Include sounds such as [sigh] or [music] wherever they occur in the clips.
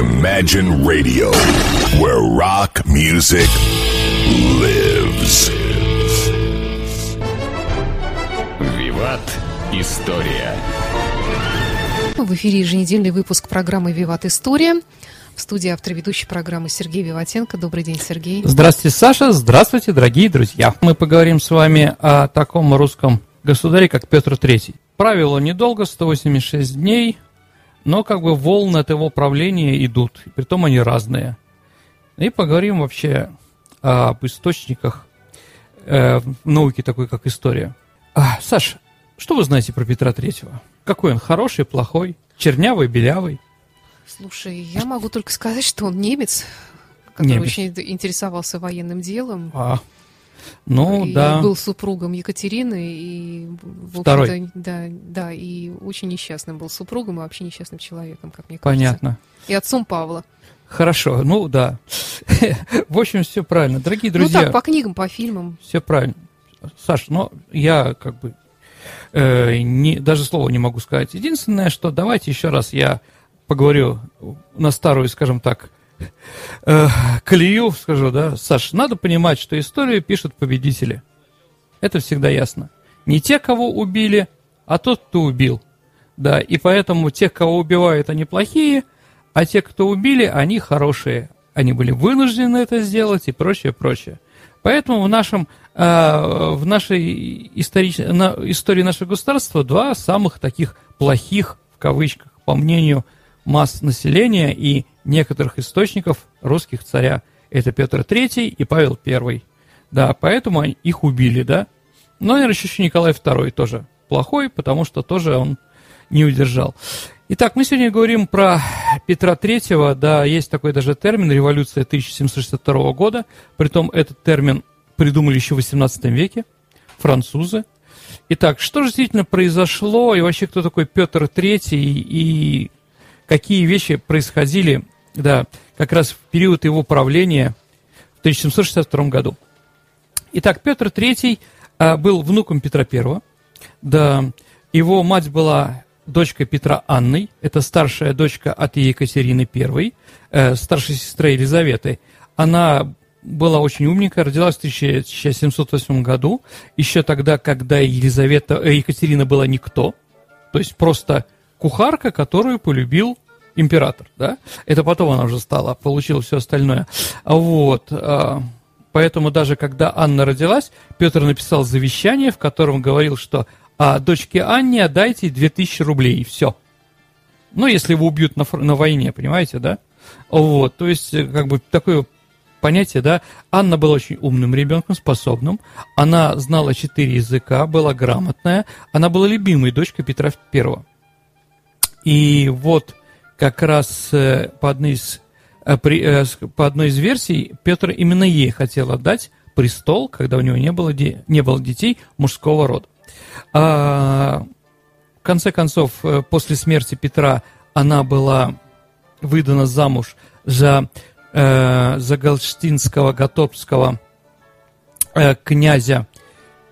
Imagine Radio, where rock music lives. Виват. История. В эфире еженедельный выпуск программы «Виват История». В студии автор ведущей программы Сергей Виватенко. Добрый день, Сергей. Здравствуйте, Саша. Здравствуйте, дорогие друзья. Мы поговорим с вами о таком русском государе, как Петр III. Правило недолго, 186 дней, но как бы волны от его правления идут, и притом они разные. И поговорим вообще об источниках э, в науке такой, как история. А, Саш, что вы знаете про Петра Третьего? Какой он, хороший, плохой, чернявый, белявый? Слушай, я могу только сказать, что он немец, который Немец. очень интересовался военным делом. А, ну, и да. был супругом Екатерины и в Второй. да, да, и очень несчастным был супругом и вообще несчастным человеком, как мне кажется. Понятно. И отцом Павла. Хорошо, ну да. [laughs] В общем, все правильно. Дорогие Ну друзья, так, по книгам, по фильмам. все правильно. Саш, ну я как бы э, не, даже слова не могу сказать. Единственное, что давайте еще раз я поговорю на старую, скажем так, э, колею, скажу, да. Саш, надо понимать, что историю пишут победители. Это всегда ясно. Не те, кого убили, а тот, кто убил. Да, и поэтому тех, кого убивают, они плохие, а те, кто убили, они хорошие. Они были вынуждены это сделать и прочее, прочее. Поэтому в, нашем, э, в нашей историч... на, истории нашего государства два самых таких плохих, в кавычках, по мнению масс населения и некоторых источников русских царя. Это Петр III и Павел I. Да, поэтому они- их убили, да. Но, наверное, еще Николай II тоже плохой, потому что тоже он не удержал. Итак, мы сегодня говорим про Петра Третьего, да, есть такой даже термин «революция 1762 года», притом этот термин придумали еще в 18 веке, французы. Итак, что же действительно произошло, и вообще кто такой Петр Третий, и какие вещи происходили, да, как раз в период его правления в 1762 году. Итак, Петр III а, был внуком Петра I. Да, его мать была дочкой Петра Анной, это старшая дочка от Екатерины I, э, старшей сестры Елизаветы. Она была очень умненькая, родилась в 1708 году, еще тогда, когда Елизавета, э, Екатерина была никто, то есть просто кухарка, которую полюбил император, да? Это потом она уже стала, получила все остальное. Вот. а, Поэтому даже когда Анна родилась, Петр написал завещание, в котором говорил, что а, дочке Анне отдайте 2000 рублей, и все. Ну, если его убьют на, на войне, понимаете, да? Вот, то есть, э, как бы такое понятие, да, Анна была очень умным ребенком, способным, она знала четыре языка, была грамотная, она была любимой дочкой Петра Первого. И вот как раз э, по одной из, э, э, по одной из версий Петр именно ей хотел отдать престол, когда у него не было, не было детей мужского рода. А, в конце концов, после смерти Петра она была выдана замуж за, за галштинского готопского князя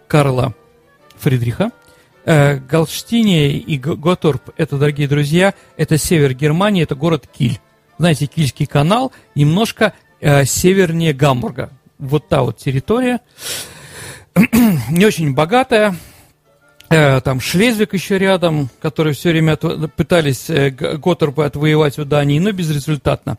Карла Фридриха. Э, Галштиния и Г- Готорп, это, дорогие друзья, это север Германии, это город Киль. Знаете, Кильский канал немножко э, севернее Гамбурга. Вот та вот территория, [clears throat] не очень богатая, Э, там Шлезвик еще рядом, которые все время отво- пытались э, Г- Готорпы отвоевать у Дании, но безрезультатно.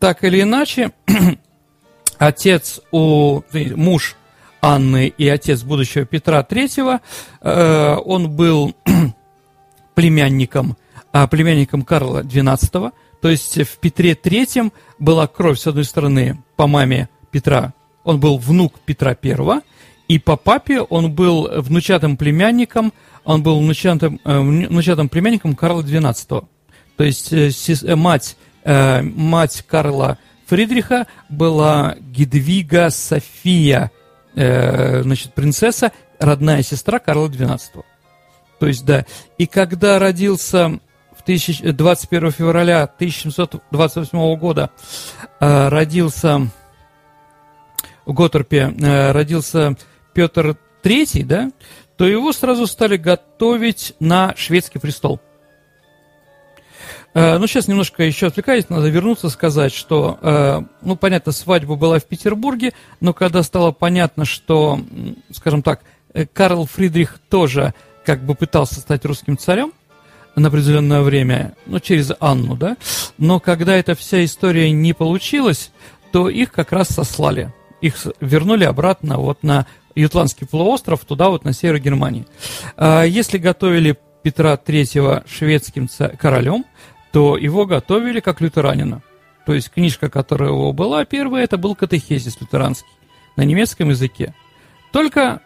Так или иначе, [clears throat] отец у муж Анны и отец будущего Петра III, э, он был [clears throat] племянником, а, племянником Карла XII, то есть в Петре III была кровь, с одной стороны, по маме Петра, он был внук Петра I, и по папе он был внучатым племянником, он был внучатым, э, внучатым племянником Карла XII. То есть э, мать, мать Карла Фридриха была Гедвига София, э, значит, принцесса, родная сестра Карла XII. То есть, да. И когда родился в 1000 21 февраля 1728 года, э, родился в Готорпе, э, родился Петр III, да, то его сразу стали готовить на шведский престол. Э, ну, сейчас немножко еще отвлекаюсь, надо вернуться, сказать, что, э, ну, понятно, свадьба была в Петербурге, но когда стало понятно, что, скажем так, э, Карл Фридрих тоже как бы пытался стать русским царем на определенное время, ну, через Анну, да, но когда эта вся история не получилась, то их как раз сослали. Их вернули обратно вот на Ютландский полуостров, туда вот на север Германии. Если готовили Петра III шведским королем, то его готовили как лютеранина. То есть книжка, которая у него была первая, это был катехезис лютеранский на немецком языке. Только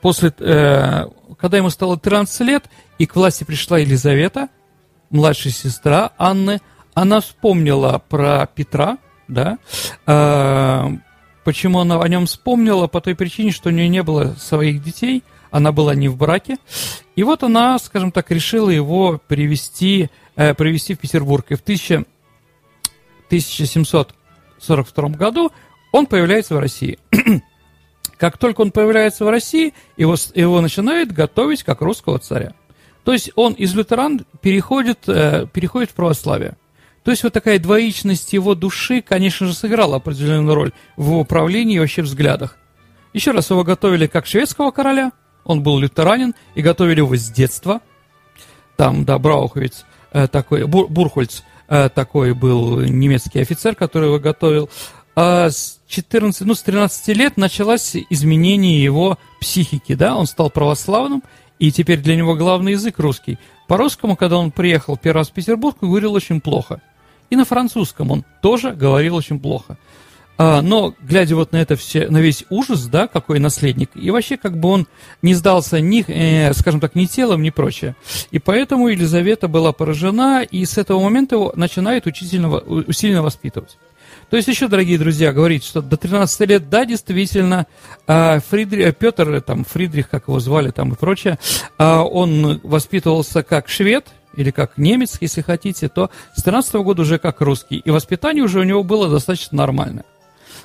после, э, когда ему стало 13 лет, и к власти пришла Елизавета, младшая сестра Анны, она вспомнила про Петра, да, э, почему она о нем вспомнила? По той причине, что у нее не было своих детей, она была не в браке, и вот она, скажем так, решила его привести э, привезти в Петербург. И в 1000, 1742 году он появляется в России. [clears throat] как только он появляется в России, его, его начинают готовить как русского царя. То есть он из лютеран переходит, э, переходит в православие. То есть вот такая двоичность его души, конечно же, сыграла определенную роль в его правлении и вообще взглядах. Еще раз, его готовили как шведского короля, он был лютеранин, и готовили его с детства. Там, да, Брауховиц Э, такой, Бур, Бурхольц э, такой был немецкий офицер, который его готовил. А с 14, ну, с 13 лет началось изменение его психики, да, он стал православным, и теперь для него главный язык русский. По-русскому, когда он приехал первый раз в Петербург, говорил очень плохо. И на французском он тоже говорил очень плохо. А, но, глядя вот на это все, на весь ужас, да, какой наследник, и вообще как бы он не сдался ни, э, скажем так, ни телом, ни прочее. И поэтому Елизавета была поражена, и с этого момента его начинает учительно, усиленно воспитывать. То есть еще, дорогие друзья, говорить, что до 13 лет, да, действительно, а, Фридрих, э, Петр, там, Фридрих, как его звали, там и прочее, а, он воспитывался как швед, или как немец, если хотите, то с 13 года уже как русский. И воспитание уже у него было достаточно нормальное.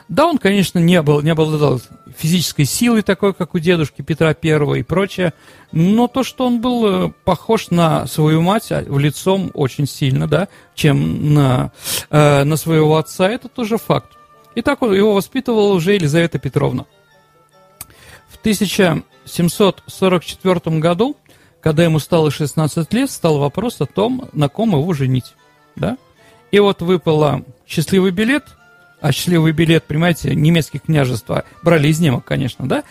Да, он, конечно, не был, не обладал физической силой такой, как у дедушки Петра Первого и прочее, но то, что он был э, похож на свою мать а, в лицом очень сильно, да, чем на, э, на своего отца, это тоже факт. И так его воспитывала уже Елизавета Петровна. В 1744 году, когда ему стало 16 лет, стал вопрос о том, на ком его женить. Да? И вот выпало счастливый билет – счастливый билет, понимаете, немецких княжеств а брали из немок, конечно, да?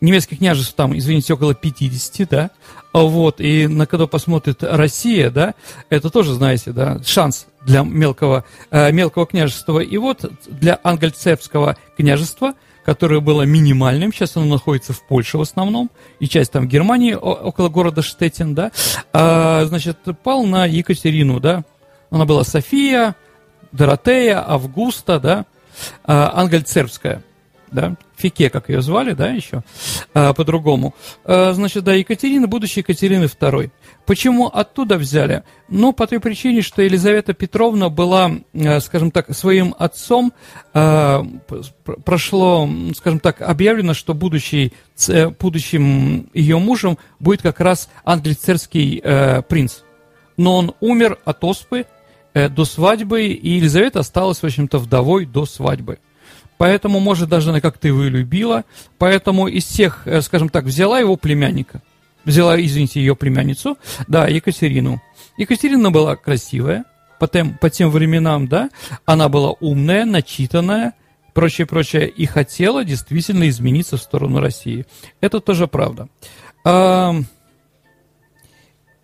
Немецких княжеств там, извините, около 50, да? А вот, и на когда посмотрит Россия, да, это тоже, знаете, да, шанс для мелкого, э, мелкого княжества. И вот для ангельцевского княжества, которое было минимальным, сейчас оно находится в Польше в основном, и часть там Германии, около города Штеттин, да, а, значит, пал на Екатерину, да, она была София, Доротея, Августа, да, а, Ангельцербская, да, Фике, как ее звали, да, еще а, по-другому. А, значит, да, Екатерина, будущая Екатерины II. Почему оттуда взяли? Ну, по той причине, что Елизавета Петровна была, скажем так, своим отцом, прошло, скажем так, объявлено, что будущий, будущим ее мужем будет как раз англицерский э, принц. Но он умер от оспы, Э, до свадьбы, и Елизавета осталась, в общем-то, вдовой до свадьбы. Поэтому, может, даже она как-то его и любила. Поэтому из всех, э, скажем так, взяла его племянника. Взяла, извините, ее племянницу, да, Екатерину. Екатерина была красивая, по тем, по тем временам, да, она была умная, начитанная, прочее, прочее, и хотела действительно измениться в сторону России. Это тоже правда.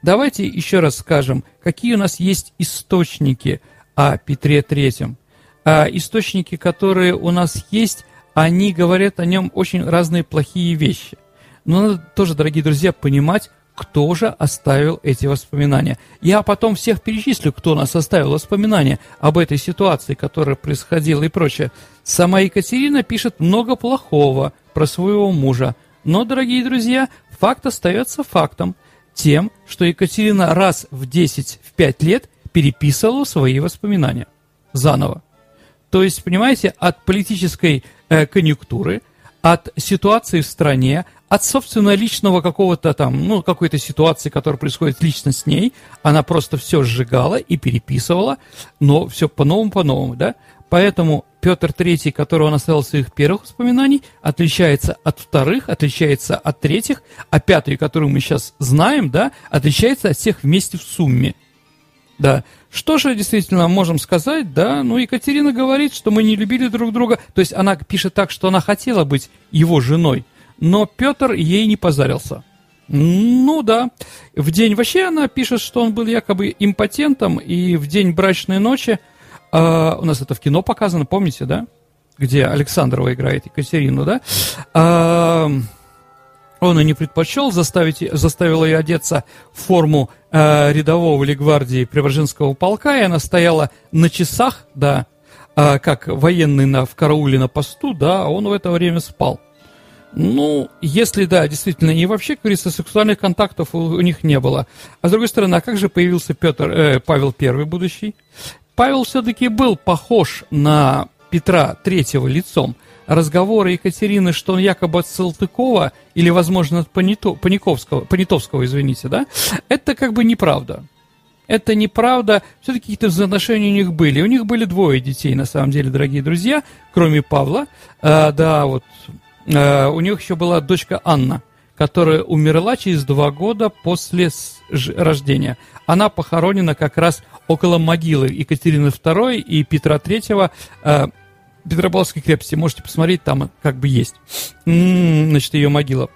Давайте еще раз скажем, какие у нас есть источники о Петре Третьем. А источники, которые у нас есть, они говорят о нем очень разные плохие вещи. Но надо тоже, дорогие друзья, понимать, кто же оставил эти воспоминания. Я потом всех перечислю, кто нас оставил воспоминания об этой ситуации, которая происходила и прочее. Сама Екатерина пишет много плохого про своего мужа. Но, дорогие друзья, факт остается фактом – тем, что Екатерина раз в 10, в 5 лет переписывала свои воспоминания заново. То есть, понимаете, от политической э, конъюнктуры, от ситуации в стране, от собственного личного какого-то там, ну, какой-то ситуации, которая происходит лично с ней, она просто все сжигала и переписывала, но все по-новому, по-новому, да? Поэтому Петр III, которого он оставил своих первых воспоминаний, отличается от вторых, отличается от третьих, а пятый, который мы сейчас знаем, да, отличается от всех вместе в сумме. Да. Что же действительно можем сказать, да? Ну, Екатерина говорит, что мы не любили друг друга. То есть она пишет так, что она хотела быть его женой, но Петр ей не позарился. Ну да. В день вообще она пишет, что он был якобы импотентом, и в день брачной ночи, э, у нас это в кино показано, помните, да? Где Александрова играет Екатерину, да? Э, он и не предпочел заставить, заставил ее одеться в форму э, рядового или гвардии Преображенского полка, и она стояла на часах, да, э, как военный на, в карауле на посту, да, а он в это время спал. Ну, если да, действительно, и вообще, как говорится, сексуальных контактов у, у них не было. А с другой стороны, а как же появился Петр, э, Павел I будущий? Павел все-таки был похож на Петра Третьего лицом – разговоры Екатерины, что он якобы от Салтыкова или, возможно, от Понято, Паниковского, Понятовского, извините, да, это как бы неправда. Это неправда. Все-таки какие-то взаимоотношения у них были. У них были двое детей, на самом деле, дорогие друзья, кроме Павла. А, да, вот. А, у них еще была дочка Анна, которая умерла через два года после рождения. Она похоронена как раз около могилы Екатерины II и Петра III. А, Петропавловской крепости. Можете посмотреть, там как бы есть. М-м, значит, ее могила.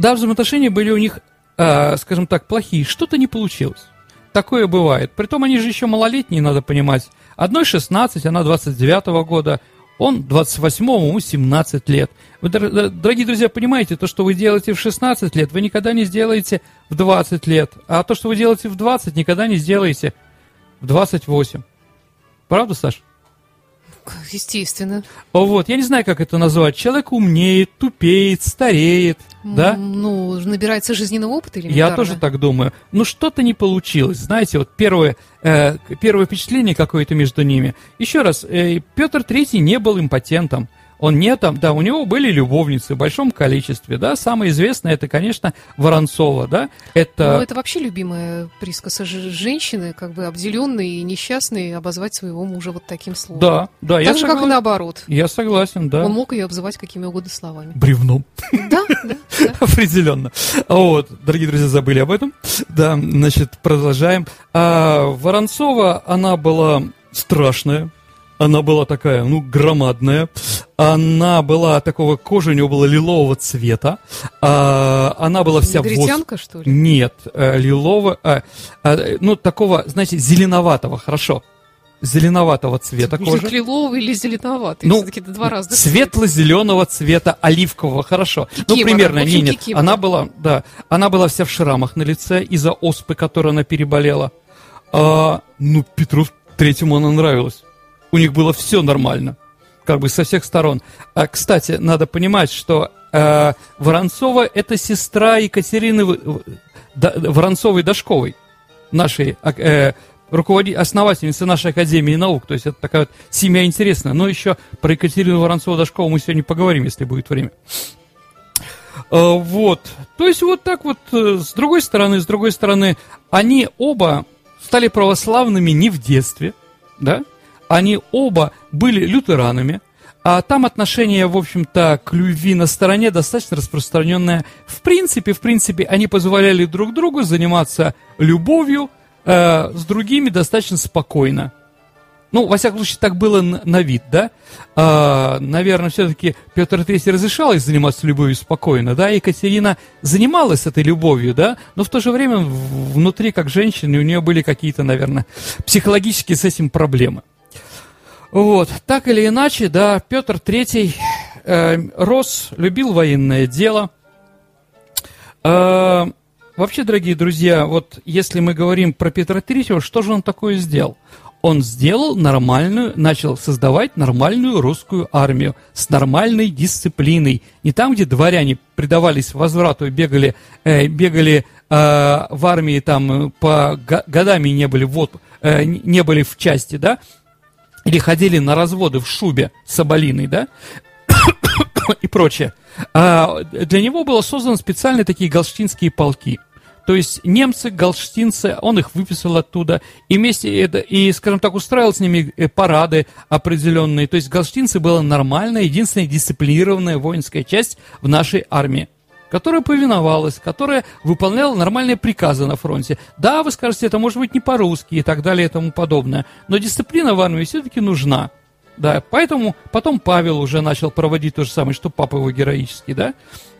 Да, взаимоотношения были у них, э, скажем так, плохие. Что-то не получилось. Такое бывает. Притом они же еще малолетние, надо понимать. Одной 16, она 29 года. Он 28-му, ему 17 лет. Вы, дорогие друзья, понимаете, то, что вы делаете в 16 лет, вы никогда не сделаете в 20 лет. А то, что вы делаете в 20, никогда не сделаете в 28. Правда, Саша? Естественно. Вот, я не знаю, как это назвать. Человек умнеет, тупеет, стареет, да? Ну, набирается жизненного опыта или Я тоже так думаю. Ну, что-то не получилось. Знаете, вот первое, э, первое впечатление какое-то между ними. Еще раз, э, Петр Третий не был импотентом. Он не там, да, у него были любовницы в большом количестве, да, самое известное это, конечно, Воронцова, да, это... Ну, это вообще любимая присказка женщины, как бы обделенные и несчастные, обозвать своего мужа вот таким словом. Да, да, так я же, согласен. как и наоборот. Я согласен, да. Он мог ее обзывать какими угодно словами. Бревном. Да, да. [laughs] Определенно. Вот, дорогие друзья, забыли об этом. Да, значит, продолжаем. А, Воронцова, она была страшная, она была такая, ну, громадная. Она была такого, кожа у нее была лилового цвета. А, она была вся Негритянка, в что ли? Нет, э, лилового, а, а, ну, такого, знаете, зеленоватого, хорошо. Зеленоватого цвета кожи. Лиловый или зеленоватый? Ну, это два разных светло-зеленого цвета, оливкового, хорошо. Кикимора. Ну, примерно, не, нет. Кикимора. Она была, да, она была вся в шрамах на лице из-за оспы, которой она переболела. А, ну, Петру Третьему она нравилась у них было все нормально, как бы со всех сторон. А, кстати, надо понимать, что э, Воронцова это сестра Екатерины да, Воронцовой-Дашковой, нашей э, руководи... основательницы нашей Академии наук. То есть это такая вот семья интересная. Но еще про Екатерину Воронцову-Дашкову мы сегодня поговорим, если будет время. Э, вот. То есть вот так вот, э, с другой стороны, с другой стороны, они оба стали православными не в детстве, да, они оба были лютеранами, а там отношение, в общем-то, к любви на стороне достаточно распространенное. В принципе, в принципе, они позволяли друг другу заниматься любовью э, с другими достаточно спокойно. Ну, во всяком случае, так было на, на вид, да? А, наверное, все-таки Петр III разрешал их заниматься любовью спокойно, да? Екатерина занималась этой любовью, да? Но в то же время внутри, как женщины, у нее были какие-то, наверное, психологические с этим проблемы. Вот, так или иначе, да, Петр III э, рос, любил военное дело. Э, вообще, дорогие друзья, вот если мы говорим про Петра III, что же он такое сделал? Он сделал нормальную, начал создавать нормальную русскую армию с нормальной дисциплиной. Не там, где дворяне предавались возврату и бегали, э, бегали э, в армии там по годами не были, вот, э, не были в части, да, или ходили на разводы в шубе соболиной, да, [coughs] и прочее. А, для него было созданы специальные такие галштинские полки. То есть немцы, галштинцы, он их выписал оттуда, и вместе, это, и, скажем так, устраивал с ними э, парады определенные. То есть галштинцы была нормальная, единственная дисциплинированная воинская часть в нашей армии которая повиновалась, которая выполняла нормальные приказы на фронте. Да, вы скажете, это может быть не по-русски и так далее и тому подобное, но дисциплина в армии все-таки нужна. Да, поэтому потом Павел уже начал проводить то же самое, что папа его героический, да.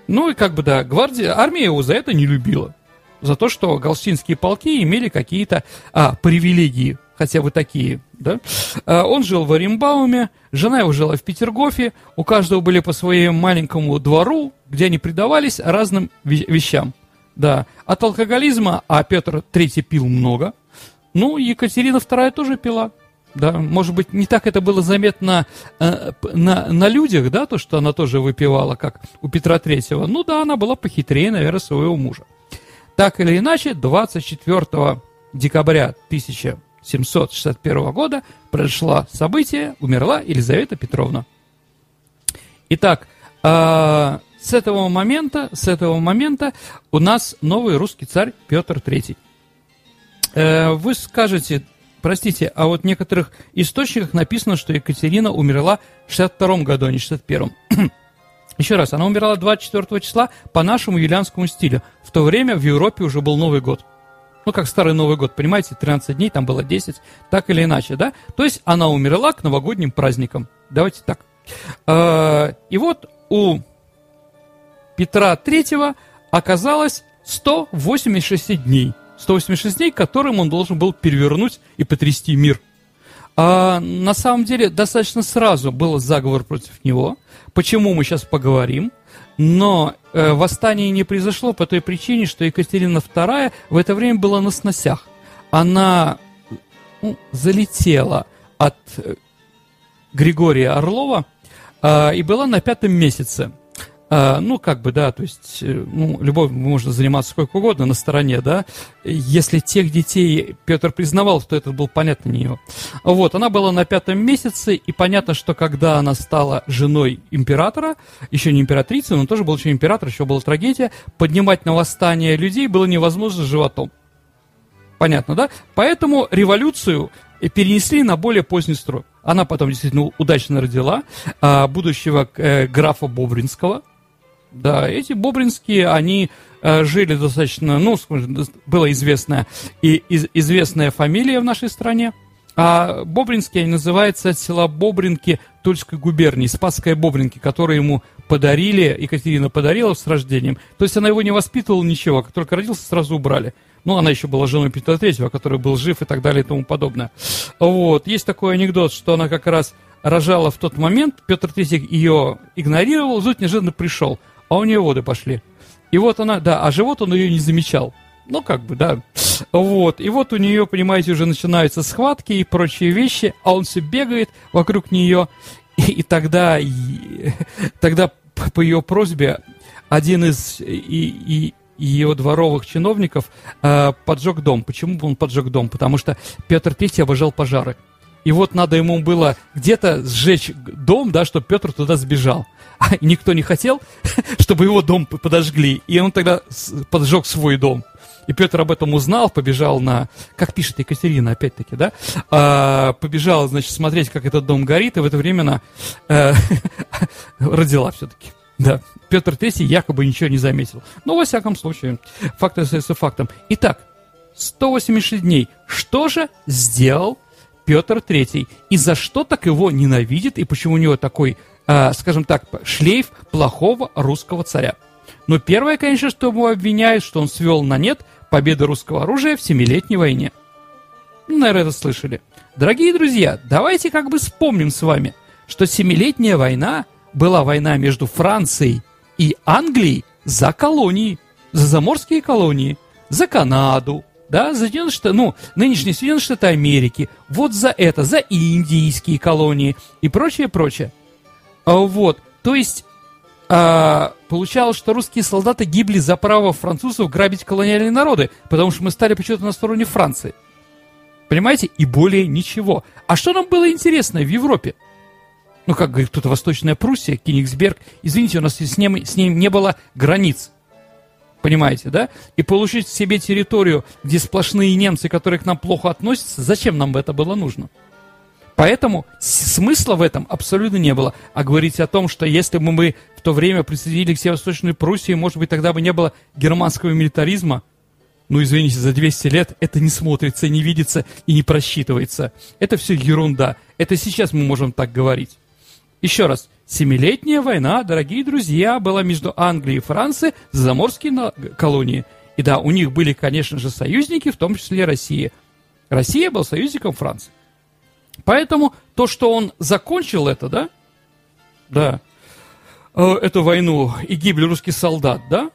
Ну и как бы, да, гвардия, армия его за это не любила за то, что галштинские полки имели какие-то а, привилегии, хотя бы такие, да. А, он жил в Оренбауме, жена его жила в Петергофе, у каждого были по своему маленькому двору, где они предавались разным вещам, да. От алкоголизма, а Петр III пил много, ну, Екатерина II тоже пила, да, может быть, не так это было заметно э, на, на людях, да, то, что она тоже выпивала, как у Петра Третьего. Ну да, она была похитрее, наверное, своего мужа. Так или иначе, 24 декабря 1761 года произошло событие, умерла Елизавета Петровна. Итак, э, с этого момента, с этого момента у нас новый русский царь Петр III. Э, вы скажете, простите, а вот в некоторых источниках написано, что Екатерина умерла в 62 году, а не в 61. [clears throat] Еще раз, она умерла 24 числа по нашему юлианскому стилю. В то время в Европе уже был Новый год. Ну, как старый Новый год, понимаете, 13 дней, там было 10, так или иначе, да? То есть она умерла к новогодним праздникам. Давайте так. А, и вот у Петра Третьего оказалось 186 дней. 186 дней, которым он должен был перевернуть и потрясти мир. А на самом деле достаточно сразу был заговор против него. Почему мы сейчас поговорим? Но э, восстание не произошло по той причине, что Екатерина II в это время была на сносях. Она ну, залетела от э, Григория Орлова э, и была на пятом месяце. А, ну, как бы, да, то есть, э, ну, любовь можно заниматься сколько угодно на стороне, да. Если тех детей Петр признавал, то это был понятно не его. Вот, она была на пятом месяце, и понятно, что когда она стала женой императора, еще не императрицы, но тоже был еще император, еще была трагедия, поднимать на восстание людей было невозможно животом. Понятно, да? Поэтому революцию перенесли на более поздний срок. Она потом действительно удачно родила а, будущего э, графа Бобринского, да, эти бобринские, они э, жили достаточно, ну, была известная и из, известная фамилия в нашей стране. А Бобринский называется от села Бобринки Тульской губернии, Спасская Бобринки, которые ему подарили, Екатерина подарила с рождением. То есть она его не воспитывала ничего, как только родился, сразу убрали. Ну, она еще была женой Петра Третьего, который был жив и так далее и тому подобное. Вот. Есть такой анекдот, что она как раз рожала в тот момент, Петр Третий ее игнорировал, зуд неожиданно пришел а у нее воды пошли. И вот она, да, а живот он ее не замечал. Ну, как бы, да. Вот. И вот у нее, понимаете, уже начинаются схватки и прочие вещи, а он все бегает вокруг нее. И, и тогда, и, тогда по ее просьбе один из и, и, ее дворовых чиновников э, поджег дом. Почему он поджег дом? Потому что Петр III обожал пожары. И вот надо ему было где-то сжечь дом, да, чтобы Петр туда сбежал. А никто не хотел, [laughs] чтобы его дом подожгли. И он тогда поджег свой дом. И Петр об этом узнал, побежал на, как пишет Екатерина, опять-таки, да, а, побежал, значит, смотреть, как этот дом горит, и в это время она а, [laughs] родила все-таки. Да, Петр III якобы ничего не заметил. Но, во всяком случае, факт остается фактом. Итак, 186 дней. Что же сделал Петр III? И за что так его ненавидит, и почему у него такой э, скажем так, шлейф плохого русского царя. Но первое, конечно, что ему обвиняют, что он свел на нет победы русского оружия в Семилетней войне. Наверное, это слышали. Дорогие друзья, давайте как бы вспомним с вами, что Семилетняя война была война между Францией и Англией за колонии, за заморские колонии, за Канаду, да, за Соединенные Штаты, ну, нынешние Соединенные Штаты Америки, вот за это, за индийские колонии и прочее, прочее. А, вот, то есть а, получалось, что русские солдаты гибли за право французов грабить колониальные народы, потому что мы стали почему-то на стороне Франции. Понимаете? И более ничего. А что нам было интересно в Европе? Ну, как говорит кто-то, Восточная Пруссия, Кенигсберг. Извините, у нас с ним, с ним не было границ. Понимаете, да? И получить себе территорию, где сплошные немцы, которые к нам плохо относятся, зачем нам это было нужно? Поэтому смысла в этом абсолютно не было. А говорить о том, что если бы мы в то время присоединились к Северо-Восточной Пруссии, может быть, тогда бы не было германского милитаризма, ну, извините, за 200 лет это не смотрится, не видится и не просчитывается. Это все ерунда. Это сейчас мы можем так говорить. Еще раз. Семилетняя война, дорогие друзья, была между Англией и Францией за заморские колонии. И да, у них были, конечно же, союзники, в том числе Россия. Россия был союзником Франции. Поэтому то, что он закончил это, да, да, э, эту войну и гибель русских солдат, да,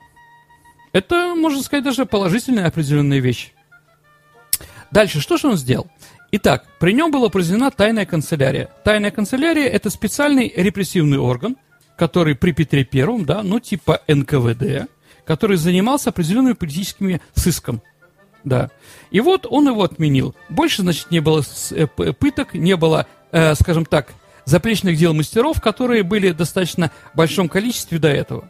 это, можно сказать, даже положительная определенная вещь. Дальше, что же он сделал? Итак, при нем была произведена тайная канцелярия. Тайная канцелярия – это специальный репрессивный орган, который при Петре Первом, да, ну типа НКВД, который занимался определенными политическими сыском. Да. И вот он его отменил. Больше, значит, не было э, пыток, не было, э, скажем так, заплечных дел мастеров, которые были в достаточно большом количестве до этого.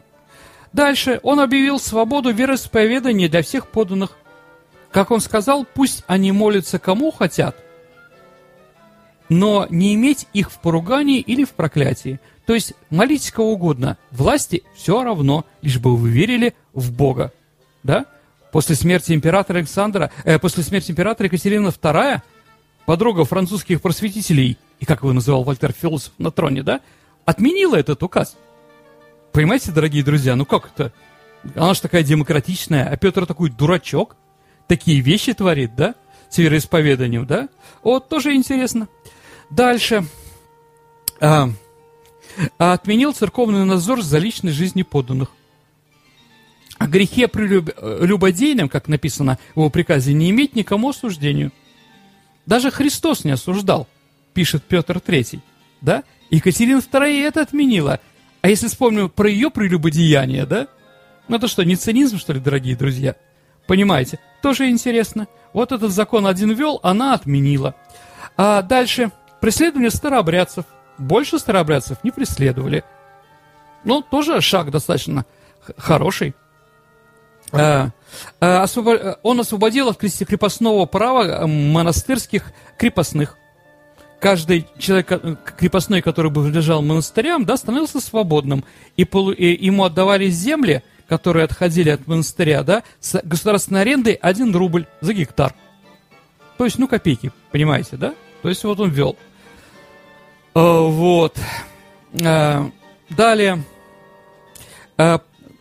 Дальше он объявил свободу вероисповедания для всех подданных. Как он сказал, пусть они молятся кому хотят, но не иметь их в поругании или в проклятии. То есть молитесь кого угодно, власти все равно, лишь бы вы верили в Бога. Да? После смерти императора Александра, э, после смерти императора Екатерина II, подруга французских просветителей, и как его называл Вольтер Философ на троне, да, отменила этот указ. Понимаете, дорогие друзья, ну как это? Она же такая демократичная, а Петр такой дурачок, такие вещи творит, да, с вероисповеданием, да? Вот, тоже интересно. Дальше. А, отменил церковный надзор за личной жизнью подданных. О грехе прелюбодейном, как написано в его приказе, не иметь никому осуждению. Даже Христос не осуждал, пишет Петр III. Да? Екатерина II это отменила. А если вспомним про ее прелюбодеяние, да? Ну это что, не цинизм, что ли, дорогие друзья? Понимаете? Тоже интересно. Вот этот закон один ввел, она отменила. А дальше. Преследование старообрядцев. Больше старообрядцев не преследовали. Ну, тоже шаг достаточно хороший. А, а, он освободил от крепостного права монастырских крепостных. Каждый человек крепостной, который бы принадлежал монастырям, да, становился свободным. И, ему отдавались земли, которые отходили от монастыря, да, с государственной арендой 1 рубль за гектар. То есть, ну, копейки, понимаете, да? То есть, вот он ввел. А, вот. Далее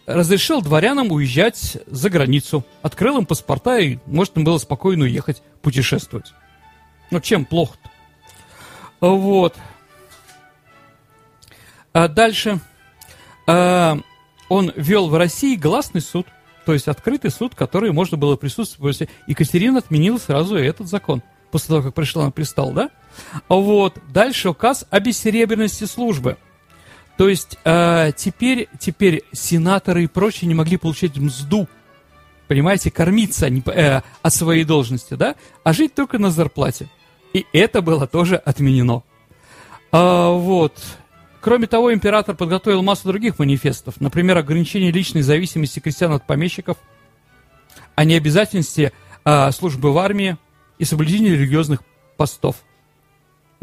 разрешил дворянам уезжать за границу, открыл им паспорта и можно было спокойно уехать путешествовать. Ну, чем плохо-то? Вот. А дальше. А, он вел в России гласный суд, то есть открытый суд, который можно было присутствовать. Екатерина отменила сразу этот закон, после того, как пришла на престол, да? Вот. Дальше указ о бессеребренности службы – то есть э, теперь, теперь сенаторы и прочие не могли получать мзду, понимаете, кормиться не, э, от своей должности, да, а жить только на зарплате. И это было тоже отменено. А, вот. Кроме того, император подготовил массу других манифестов, например, ограничение личной зависимости крестьян от помещиков, о необязательности э, службы в армии и соблюдении религиозных постов –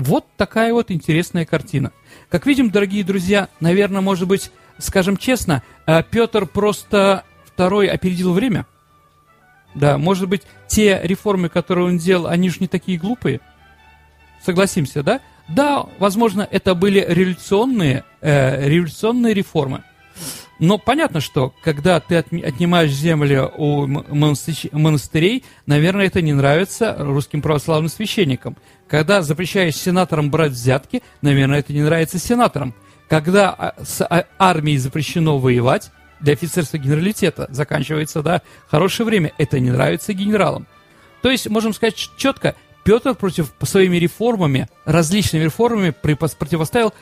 вот такая вот интересная картина. Как видим, дорогие друзья, наверное, может быть, скажем честно, э, Петр просто второй опередил время. Да, может быть, те реформы, которые он делал, они же не такие глупые. Согласимся, да? Да, возможно, это были революционные, э, революционные реформы. Но понятно, что когда ты отнимаешь землю у монастырей, наверное, это не нравится русским православным священникам. Когда запрещаешь сенаторам брать взятки, наверное, это не нравится сенаторам. Когда а, с а, армией запрещено воевать, для офицерства генералитета заканчивается, да, хорошее время, это не нравится генералам. То есть, можем сказать четко, Петр против своими реформами, различными реформами противоставил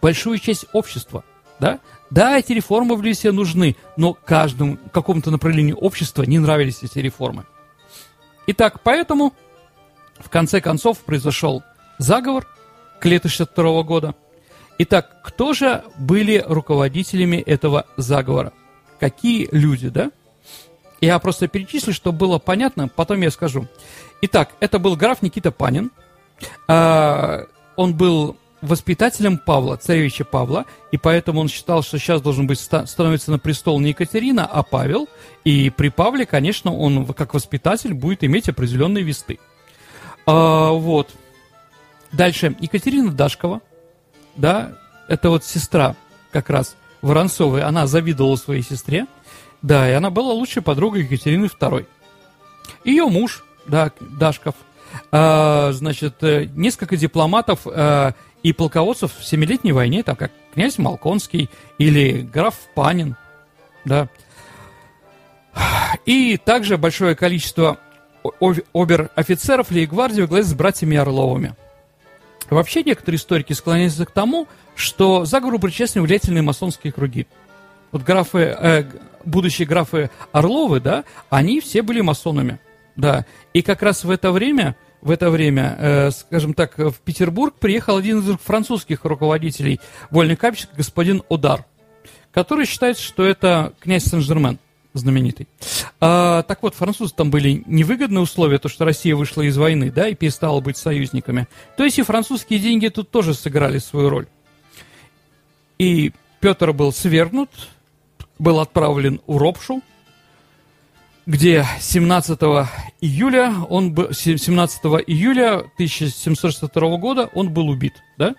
большую часть общества, да, да, эти реформы в Лисе нужны, но каждому какому-то направлению общества не нравились эти реформы. Итак, поэтому в конце концов произошел заговор к лету 62 года, Итак, кто же были руководителями этого заговора? Какие люди, да? Я просто перечислю, чтобы было понятно, потом я скажу. Итак, это был граф Никита Панин. А, он был воспитателем Павла, царевича Павла, и поэтому он считал, что сейчас должен быть становиться на престол не Екатерина, а Павел. И при Павле, конечно, он как воспитатель будет иметь определенные весты. А, вот. Дальше. Екатерина Дашкова, да, это вот сестра как раз Воронцовой, она завидовала своей сестре, да, и она была лучшей подругой Екатерины II. Ее муж, да, Дашков, э, значит, э, несколько дипломатов э, и полководцев в Семилетней войне, там как князь Малконский или граф Панин, да. И также большое количество обер-офицеров лейгвардии во главе с братьями Орловыми. Вообще некоторые историки склоняются к тому, что заговору причастны влиятельные масонские круги. Вот графы, э, будущие графы Орловы, да, они все были масонами, да. И как раз в это время, в это время, э, скажем так, в Петербург приехал один из французских руководителей вольной капища, господин Одар, который считает, что это князь Сен-Жермен знаменитый. А, так вот, французы там были невыгодные условия, то, что Россия вышла из войны, да, и перестала быть союзниками. То есть и французские деньги тут тоже сыграли свою роль. И Петр был свергнут, был отправлен в Ропшу, где 17 июля, он был, 17 июля 1762 года он был убит, да?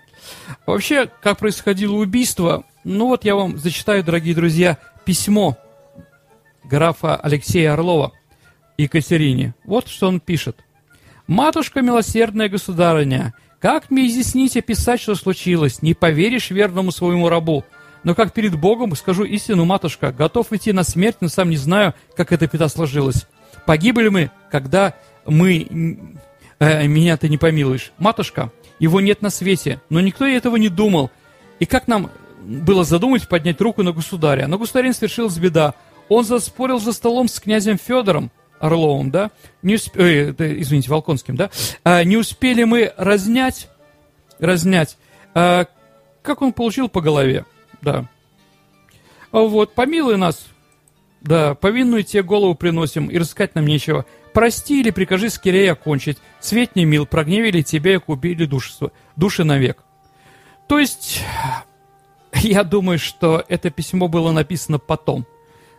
Вообще, как происходило убийство, ну вот я вам зачитаю, дорогие друзья, письмо графа Алексея Орлова Екатерине. Вот что он пишет. «Матушка милосердная государыня, как мне изъяснить и описать, что случилось? Не поверишь верному своему рабу. Но как перед Богом скажу истину, матушка, готов идти на смерть, но сам не знаю, как эта пята сложилась. Погибли мы, когда мы... Э, меня ты не помилуешь. Матушка, его нет на свете, но никто и этого не думал. И как нам было задумать поднять руку на государя? На государин свершилась беда. Он заспорил за столом с князем Федором Орловым, да? Не усп... э, извините, Волконским, да? А, не успели мы разнять, разнять. А, как он получил по голове? да. А вот, помилуй нас, да, повинную тебе голову приносим, и рассказать нам нечего. Прости или прикажи скорее окончить. Свет не мил, прогневили тебя и купили души, души навек. То есть, я думаю, что это письмо было написано потом.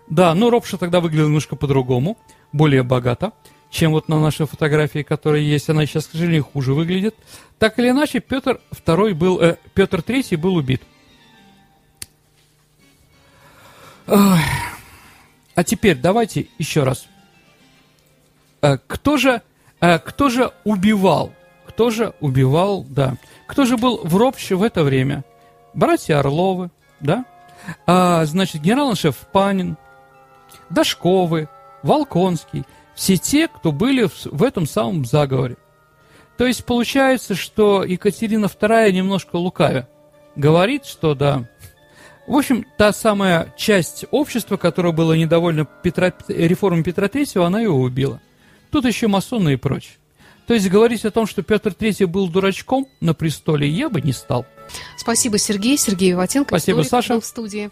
Да, но Ропша тогда выглядела немножко по-другому, более богато, чем вот на нашей фотографии, которая есть. Она сейчас, к сожалению, хуже выглядит. Так или иначе, Петр II был, э, Петр III был убит. Ой. А теперь давайте еще раз. Э, кто же, э, кто же убивал? Кто же убивал, да. Кто же был в ропще в это время? Братья Орловы, да? А, значит, генерал-шеф Панин, Дашковы, Волконский. Все те, кто были в, в этом самом заговоре. То есть получается, что Екатерина II немножко лукавя. Говорит, что да, в общем, та самая часть общества, которая была недовольна Петра, реформой Петра III, она его убила. Тут еще масоны и прочее. То есть говорить о том, что Петр III был дурачком на престоле, я бы не стал. Спасибо, Сергей. Сергей Ватенко. Спасибо, Саша. в студии.